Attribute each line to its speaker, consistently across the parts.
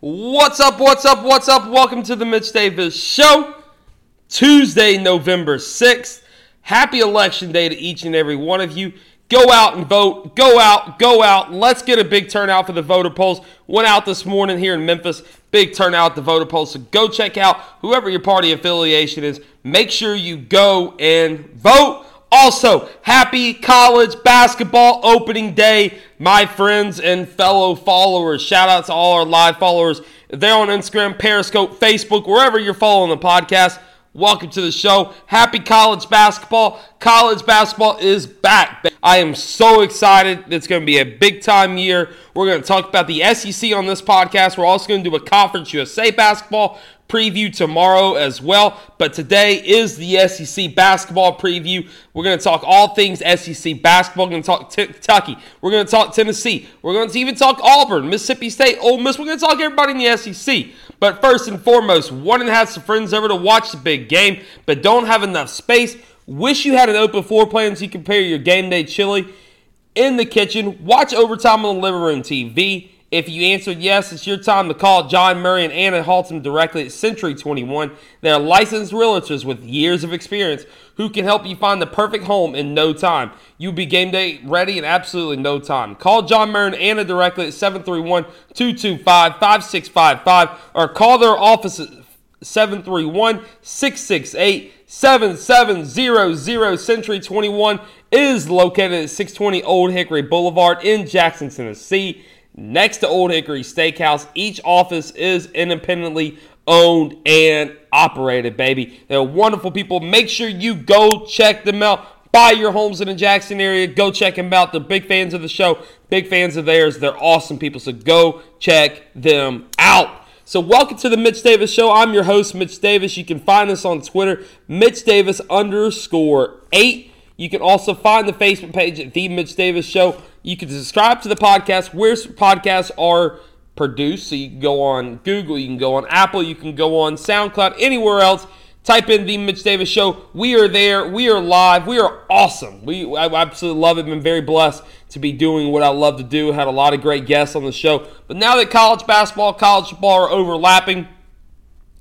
Speaker 1: What's up, what's up, what's up? Welcome to the Mitch Davis Show. Tuesday, November 6th. Happy election day to each and every one of you. Go out and vote. Go out, go out. Let's get a big turnout for the voter polls. Went out this morning here in Memphis. Big turnout at the voter polls. So go check out whoever your party affiliation is. Make sure you go and vote. Also, happy college basketball opening day, my friends and fellow followers. Shout out to all our live followers. They're on Instagram, Periscope, Facebook, wherever you're following the podcast. Welcome to the show. Happy college basketball. College basketball is back. I am so excited. It's going to be a big time year. We're going to talk about the SEC on this podcast. We're also going to do a Conference USA basketball preview tomorrow as well. But today is the SEC basketball preview. We're going to talk all things SEC basketball. We're going to talk Kentucky. We're going to talk Tennessee. We're going to even talk Auburn, Mississippi State, Ole Miss. We're going to talk everybody in the SEC. But first and foremost, wanting to have some friends over to watch the big game, but don't have enough space. Wish you had an open floor plan so you can prepare your game day chili in the kitchen. Watch overtime on the living room TV. If you answered yes, it's your time to call John Murray and Anna Halton directly at Century 21. They're licensed realtors with years of experience who can help you find the perfect home in no time. You'll be game day ready in absolutely no time. Call John Murray and Anna directly at 731 225 5655 or call their office at 731 668 7700. Century 21 is located at 620 Old Hickory Boulevard in Jackson, Tennessee next to Old Hickory Steakhouse. Each office is independently owned and operated, baby. They're wonderful people. Make sure you go check them out. Buy your homes in the Jackson area. Go check them out. They're big fans of the show, big fans of theirs. They're awesome people. So go check them out. So, welcome to the Mitch Davis Show. I'm your host, Mitch Davis. You can find us on Twitter, Mitch Davis underscore eight. You can also find the Facebook page at The Mitch Davis Show. You can subscribe to the podcast where podcasts are produced. So you can go on Google, you can go on Apple, you can go on SoundCloud, anywhere else. Type in the Mitch Davis Show. We are there. We are live. We are awesome. We I absolutely love it. Been very blessed to be doing what I love to do. Had a lot of great guests on the show. But now that college basketball, college football are overlapping,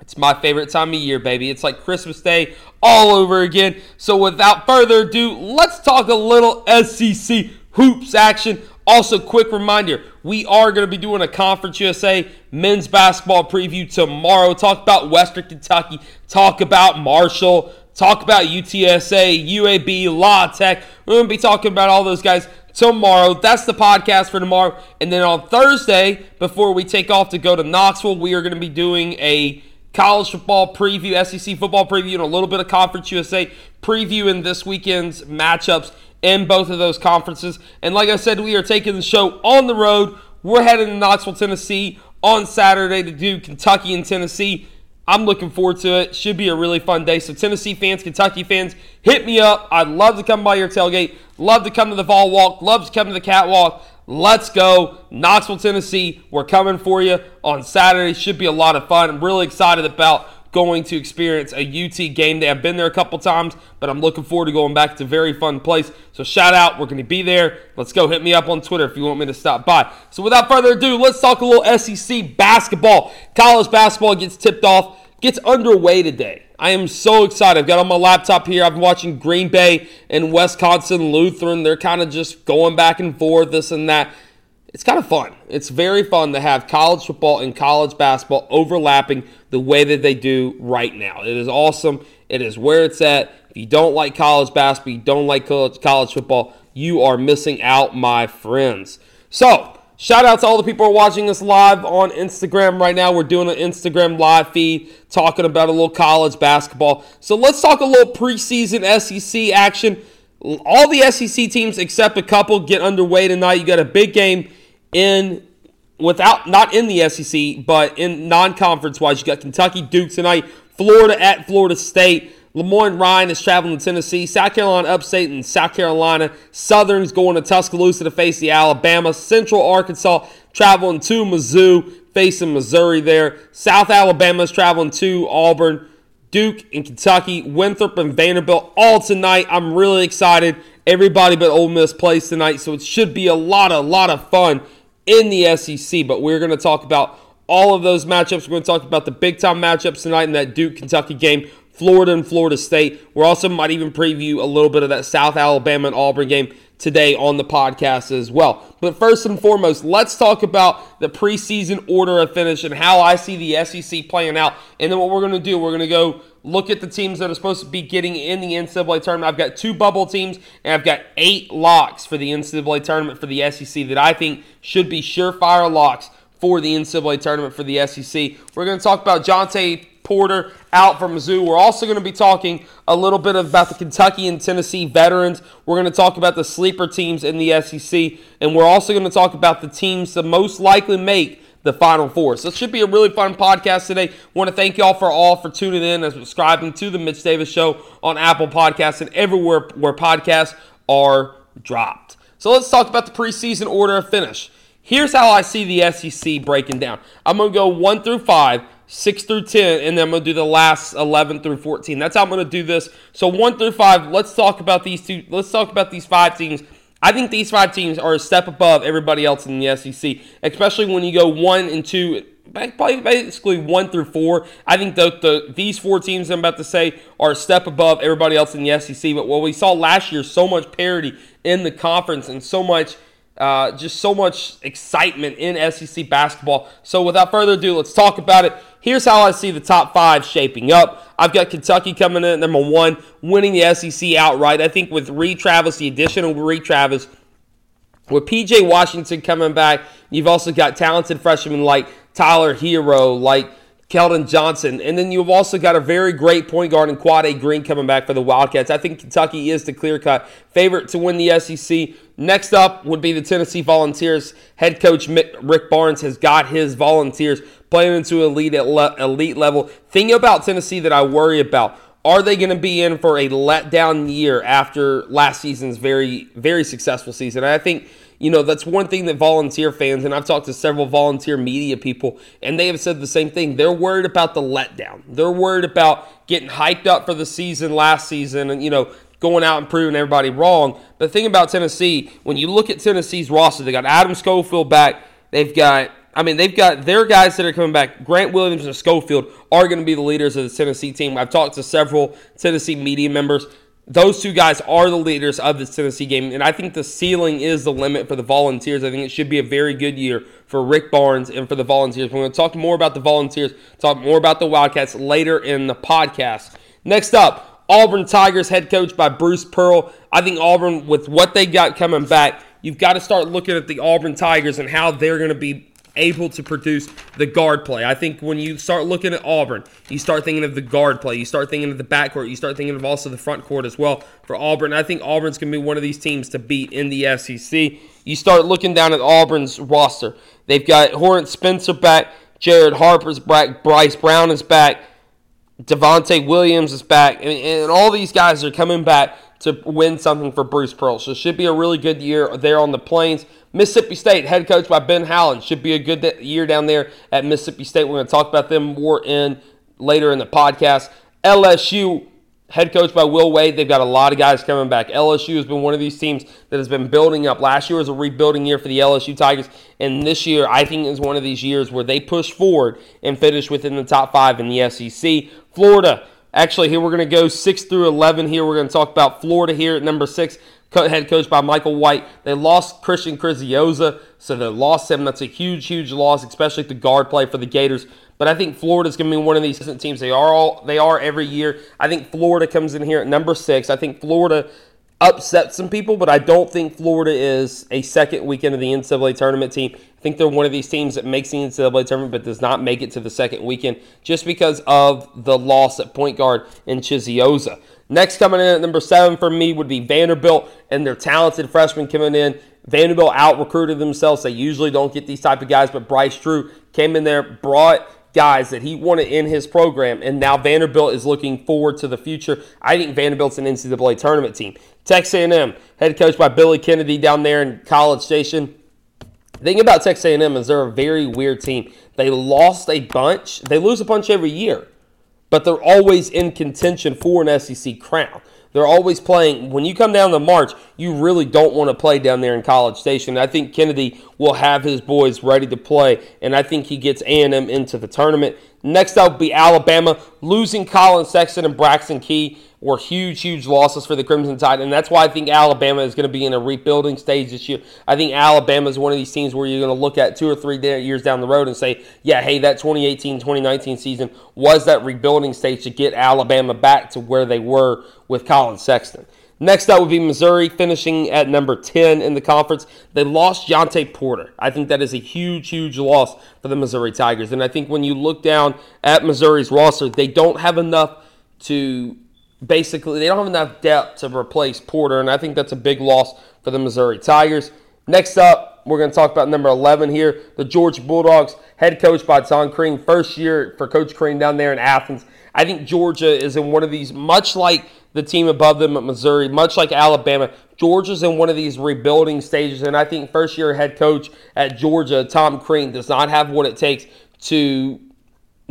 Speaker 1: it's my favorite time of year, baby. It's like Christmas Day all over again. So without further ado, let's talk a little SEC hoops action. Also, quick reminder we are going to be doing a Conference USA men's basketball preview tomorrow. Talk about Western Kentucky, talk about Marshall, talk about UTSA, UAB, La Tech. We're going to be talking about all those guys tomorrow. That's the podcast for tomorrow. And then on Thursday, before we take off to go to Knoxville, we are going to be doing a college football preview, SEC football preview, and a little bit of Conference USA preview in this weekend's matchups in both of those conferences. And like I said, we are taking the show on the road. We're heading to Knoxville, Tennessee on Saturday to do Kentucky and Tennessee. I'm looking forward to it. Should be a really fun day. So, Tennessee fans, Kentucky fans, hit me up. I'd love to come by your tailgate. Love to come to the Vol Walk. Love to come to the Catwalk. Let's go. Knoxville, Tennessee. We're coming for you on Saturday. Should be a lot of fun. I'm really excited about going to experience a UT game day. I've been there a couple times, but I'm looking forward to going back. It's a very fun place. So shout out, we're going to be there. Let's go. Hit me up on Twitter if you want me to stop by. So without further ado, let's talk a little SEC basketball. College basketball gets tipped off, gets underway today. I am so excited. I've got on my laptop here. I've been watching Green Bay and Wisconsin Lutheran. They're kind of just going back and forth, this and that it's kind of fun. It's very fun to have college football and college basketball overlapping the way that they do right now. It is awesome. It is where it's at. If you don't like college basketball, you don't like college football, you are missing out, my friends. So, shout out to all the people who are watching us live on Instagram right now. We're doing an Instagram live feed talking about a little college basketball. So, let's talk a little preseason SEC action. All the SEC teams, except a couple, get underway tonight. You got a big game in without not in the SEC, but in non-conference wise, you got Kentucky Duke tonight, Florida at Florida State. Lenoir-Rhyne is traveling to Tennessee, South Carolina upstate, and South Carolina. Southern's going to Tuscaloosa to face the Alabama. Central Arkansas traveling to Mizzou, facing Missouri there. South Alabama is traveling to Auburn. Duke and Kentucky, Winthrop and Vanderbilt all tonight. I'm really excited. Everybody but Ole Miss plays tonight, so it should be a lot, a lot of fun in the SEC, but we're going to talk about all of those matchups. We're going to talk about the big time matchups tonight in that Duke Kentucky game. Florida and Florida State. We're also might even preview a little bit of that South Alabama and Auburn game today on the podcast as well. But first and foremost, let's talk about the preseason order of finish and how I see the SEC playing out. And then what we're going to do, we're going to go look at the teams that are supposed to be getting in the NCAA tournament. I've got two bubble teams, and I've got eight locks for the NCAA tournament for the SEC that I think should be surefire locks for the NCAA tournament for the SEC. We're going to talk about Jontay Porter out from Mizzou. We're also going to be talking a little bit about the Kentucky and Tennessee veterans. We're going to talk about the sleeper teams in the SEC, and we're also going to talk about the teams that most likely make the Final Four. So it should be a really fun podcast today. Want to thank y'all for all for tuning in and subscribing to the Mitch Davis Show on Apple Podcasts and everywhere where podcasts are dropped. So let's talk about the preseason order of finish. Here's how I see the SEC breaking down. I'm going to go 1 through 5, 6 through 10, and then I'm going to do the last 11 through 14. That's how I'm going to do this. So 1 through 5, let's talk about these two. Let's talk about these five teams. I think these five teams are a step above everybody else in the SEC, especially when you go 1 and 2 basically one through four. I think the, the these four teams I'm about to say are a step above everybody else in the SEC. But what we saw last year, so much parity in the conference and so much uh, just so much excitement in SEC basketball. So without further ado, let's talk about it. Here's how I see the top five shaping up. I've got Kentucky coming in at number one, winning the SEC outright. I think with Reid Travis, the addition of Reid Travis, with PJ Washington coming back, you've also got talented freshmen like Tyler Herro, like Keldon Johnson. And then you've also got a very great point guard in Quade Green coming back for the Wildcats. I think Kentucky is the clear cut favorite to win the SEC. Next up would be the Tennessee Volunteers. Head coach Rick Barnes has got his Volunteers playing into elite elite level. Thing about Tennessee that I worry about are they going to be in for a letdown year after last season's very very successful season? And I think you know, that's one thing that volunteer fans, and I've talked to several volunteer media people, and they have said the same thing. They're worried about the letdown. They're worried about getting hyped up for the season last season and, you know, going out and proving everybody wrong. But the thing about Tennessee, when you look at Tennessee's roster, they got Adam Schofield back. They've got, I mean, they've got their guys that are coming back. Grant Williams and Schofield are going to be the leaders of the Tennessee team. I've talked to several Tennessee media members those two guys are the leaders of this Tennessee game, and I think the ceiling is the limit for the Volunteers. I think it should be a very good year for Rick Barnes and for the Volunteers. We're going to talk more about the Volunteers, talk more about the Wildcats later in the podcast. Next up, Auburn Tigers head coach by Bruce Pearl. I think Auburn, with what they got coming back, you've got to start looking at the Auburn Tigers and how they're going to be able to produce the guard play. I think when you start looking at Auburn, you start thinking of the guard play. You start thinking of the backcourt. You start thinking of also the front court as well for Auburn. I think Auburn's going to be one of these teams to beat in the SEC. You start looking down at Auburn's roster. They've got Horace Spencer back, Jared Harper's back, Bryce Brown is back, Devonte Williams is back, and, and all these guys are coming back to win something for Bruce Pearl. So it should be a really good year there on the plains. Mississippi State, head coach by Ben Howland, should be a good year down there at Mississippi State. We're going to talk about them more in later in the podcast. LSU, head coach by Will Wade. They've got a lot of guys coming back. LSU has been one of these teams that has been building up. Last year was a rebuilding year for the LSU Tigers, and this year I think is one of these years where they push forward and finish within the top five in the SEC. Florida. Actually, here we're going to go 6 through 11. Here we're going to talk about Florida here at number 6 head coach by Michael White. They lost Christian Crisioza, so they lost him. That's a huge, huge loss, especially the guard play for the Gators. But I think Florida's going to be one of these teams. They are all they are every year. I think Florida comes in here at number six. I think Florida upset some people, but I don't think Florida is a second weekend of the NCAA tournament team. I think they're one of these teams that makes the NCAA tournament but does not make it to the second weekend just because of the loss at point guard in Chisioza. Next coming in at number seven for me would be Vanderbilt and their talented freshmen coming in. Vanderbilt out recruited themselves. They usually don't get these type of guys, but Bryce Drew came in there, brought guys that he wanted in his program, and now Vanderbilt is looking forward to the future. I think Vanderbilt's an NCAA tournament team. Texas A&M, head coached by Billy Kennedy down there in College Station. The thing about Texas A&M is they're a very weird team. They lost a bunch. They lose a bunch every year but they're always in contention for an SEC crown. They're always playing. When you come down to March, you really don't want to play down there in College Station. I think Kennedy will have his boys ready to play, and I think he gets A&M into the tournament. Next up will be Alabama losing Collin Sexton and Braxton Key were huge, huge losses for the Crimson Tide, and that's why I think Alabama is going to be in a rebuilding stage this year. I think Alabama is one of these teams where you're going to look at two or three years down the road and say, yeah, hey, that 2018 2019 season was that rebuilding stage to get Alabama back to where they were with Collin Sexton. Next up would be Missouri, finishing at number 10 in the conference. They lost Jontay Porter. I think that is a huge, huge loss for the Missouri Tigers. And I think when you look down at Missouri's roster, they don't have enough to basically they don't have enough depth to replace Porter, and I think that's a big loss for the Missouri Tigers. Next up, we're going to talk about number 11 here, the Georgia Bulldogs, head coach by Tom Crean, first year for Coach Crean down there in Athens. I think Georgia is in one of these, much like the team above them at Missouri, much like Alabama. Georgia's in one of these rebuilding stages, and I think first year head coach at Georgia, Tom Crean, does not have what it takes to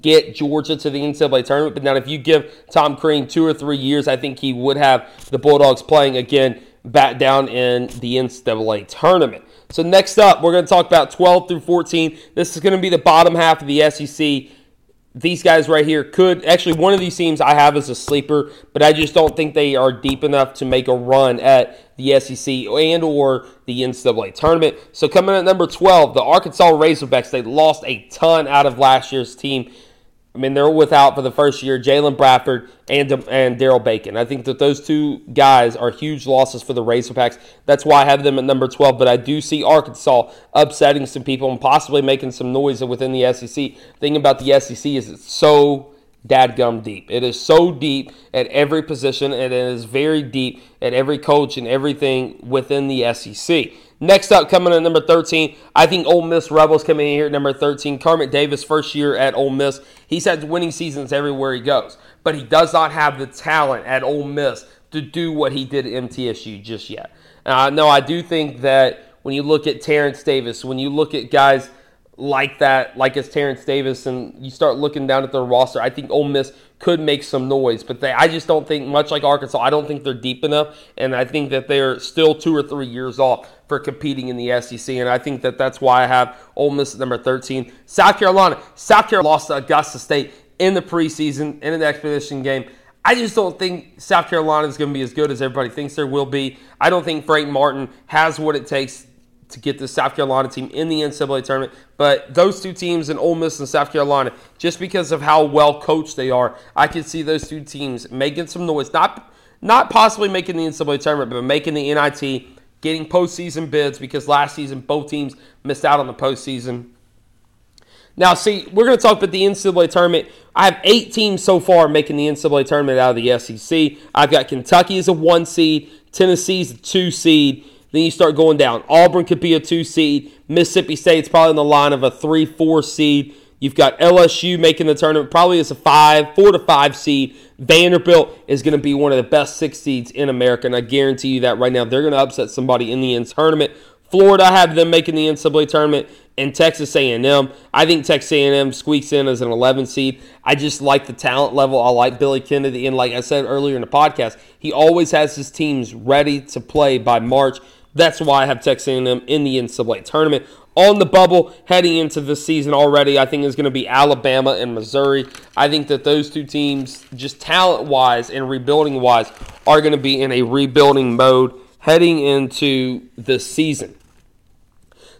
Speaker 1: get Georgia to the NCAA tournament. But now, if you give Tom Crean two or three years, I think he would have the Bulldogs playing again back down in the NCAA tournament. So, next up, we're going to talk about 12 through 14. This is going to be the bottom half of the SEC these guys right here could actually one of these teams I have as a sleeper, but I just don't think they are deep enough to make a run at the SEC and or the NCAA tournament. So coming at number 12, the Arkansas Razorbacks, they lost a ton out of last year's team. I mean, they're without for the first year Jaylen Barford and and Daryl Macon. I think that those two guys are huge losses for the Razorbacks. That's why I have them at number 12. But I do see Arkansas upsetting some people and possibly making some noise within the SEC. The thing about the SEC is it's so dadgum deep. It is so deep at every position, and it is very deep at every coach and everything within the SEC. Next up, coming in at number 13, I think Ole Miss Rebels coming in here at number 13. Kermit Davis, first year at Ole Miss. He's had winning seasons everywhere he goes, but he does not have the talent at Ole Miss to do what he did at MTSU just yet. Uh, no, I do think that when you look at Terence Davis, when you look at guys like that, like it's Terence Davis, and you start looking down at their roster, I think Ole Miss could make some noise. But they, I just don't think, much like Arkansas, I don't think they're deep enough, and I think that they're still two or three years off for competing in the SEC, and I think that that's why I have Ole Miss at number 13. South Carolina, South Carolina lost to Augusta State in the preseason in an expedition game. I just don't think South Carolina is going to be as good as everybody thinks there will be. I don't think Frank Martin has what it takes to get the South Carolina team in the NCAA tournament. But those two teams in Ole Miss and South Carolina, just because of how well coached they are, I can see those two teams making some noise. Not not possibly making the NCAA tournament, but making the NIT getting postseason bids because last season both teams missed out on the postseason. Now, see, we're going to talk about the NCAA tournament. I have eight teams so far making the NCAA tournament out of the SEC. I've got Kentucky as a one seed, Tennessee's a two seed. Then you start going down. Auburn could be a two seed. Mississippi State's probably in the line of a three, four seed. You've got LSU making the tournament probably as a five, four to five seed. Vanderbilt is going to be one of the best six seeds in America, and I guarantee you that right now they're going to upset somebody in the tournament. Florida, I have them making the NCAA tournament, and Texas A&M. I think Texas A&M squeaks in as an 11 seed. I just like the talent level. I like Billy Kennedy, and like I said earlier in the podcast, he always has his teams ready to play by March. That's why I have Texas A&M in the NCAA tournament on the bubble heading into the season already. I think is going to be Alabama and Missouri. I think that those two teams, just talent wise and rebuilding wise, are going to be in a rebuilding mode heading into the season.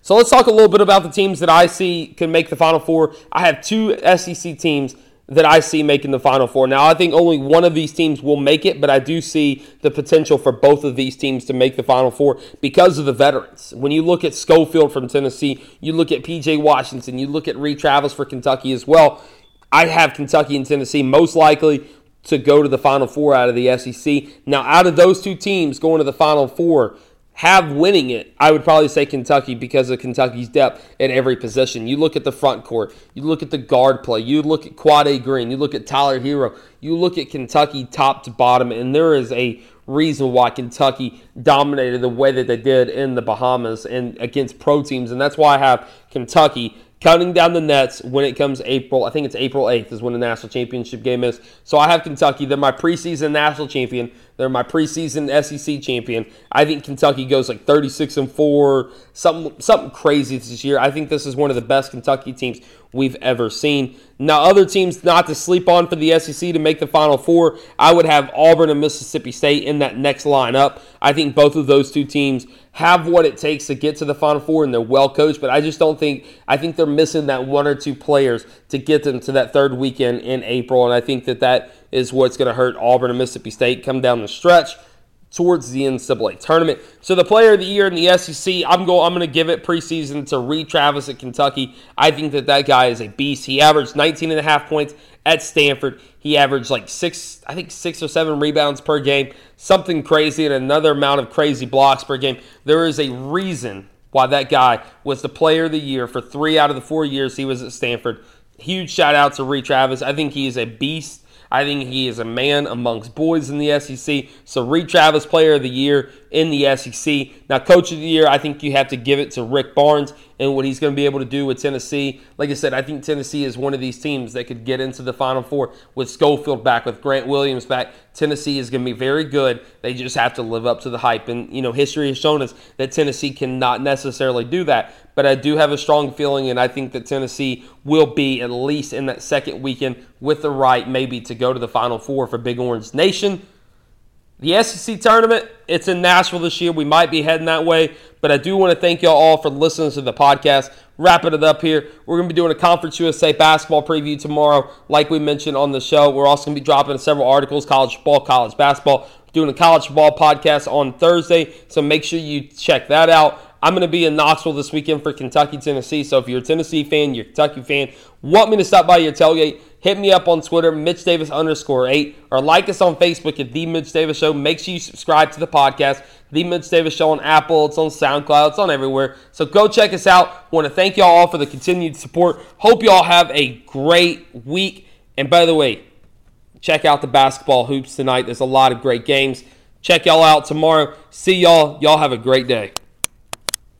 Speaker 1: So let's talk a little bit about the teams that I see can make the Final Four. I have two SEC teams that I see making the Final Four. Now, I think only one of these teams will make it, but I do see the potential for both of these teams to make the Final Four because of the veterans. When you look at Schofield from Tennessee, you look at PJ Washington, you look at Reid Travis for Kentucky as well. I have Kentucky and Tennessee most likely to go to the Final Four out of the SEC. Now, out of those two teams going to the Final Four, have winning it, I would probably say Kentucky because of Kentucky's depth at every position. You look at the front court, you look at the guard play, you look at Quade Green, you look at Tyler Herro, you look at Kentucky top to bottom, and there is a reason why Kentucky dominated the way that they did in the Bahamas and against pro teams, and that's why I have Kentucky counting down the nets when it comes April. I think it's April 8th is when the national championship game is. So I have Kentucky. They're my preseason national champion. They're my preseason SEC champion. I think Kentucky goes like 36 and 4, something something crazy this year. I think this is one of the best Kentucky teams we've ever seen. Now, other teams not to sleep on for the SEC to make the Final Four, I would have Auburn and Mississippi State in that next lineup. I think both of those two teams have what it takes to get to the Final Four and they're well coached, but I just don't think, I think they're missing that one or two players to get them to that third weekend in April. And I think that that is what's going to hurt Auburn and Mississippi State come down the stretch towards the NCAA tournament. So the player of the year in the SEC, I'm going. I'm going to give it preseason to Reid Travis at Kentucky. I think that that guy is a beast. He averaged 19 and a half points at Stanford. He averaged like six, I think six or seven rebounds per game, something crazy, and another amount of crazy blocks per game. There is a reason why that guy was the player of the year for three out of the four years he was at Stanford. Huge shout out to Reid Travis. I think he is a beast. I think he is a man amongst boys in the SEC. So Reid Travis, Player of the Year in the SEC. Now, Coach of the Year, I think you have to give it to Rick Barnes and what he's going to be able to do with Tennessee. Like I said, I think Tennessee is one of these teams that could get into the Final Four with Schofield back, with Grant Williams back. Tennessee is going to be very good. They just have to live up to the hype. And, you know, history has shown us that Tennessee cannot necessarily do that. But I do have a strong feeling, and I think that Tennessee will be at least in that second weekend with the right maybe to go to the Final Four for Big Orange Nation. The SEC tournament, it's in Nashville this year. We might be heading that way, but I do want to thank y'all all for listening to the podcast. Wrapping it up here, we're going to be doing a Conference USA basketball preview tomorrow, like we mentioned on the show. We're also going to be dropping several articles, college football, college basketball, doing a college football podcast on Thursday, so make sure you check that out. I'm going to be in Knoxville this weekend for Kentucky, Tennessee. So if you're a Tennessee fan, you're a Kentucky fan, want me to stop by your tailgate, hit me up on Twitter, Mitch Davis underscore eight, or like us on Facebook at The Mitch Davis Show. Make sure you subscribe to the podcast, The Mitch Davis Show on Apple. It's on SoundCloud. It's on everywhere. So go check us out. Want to thank y'all all for the continued support. Hope y'all have a great week. And by the way, check out the basketball hoops tonight. There's a lot of great games. Check y'all out tomorrow. See y'all. Y'all have a great day.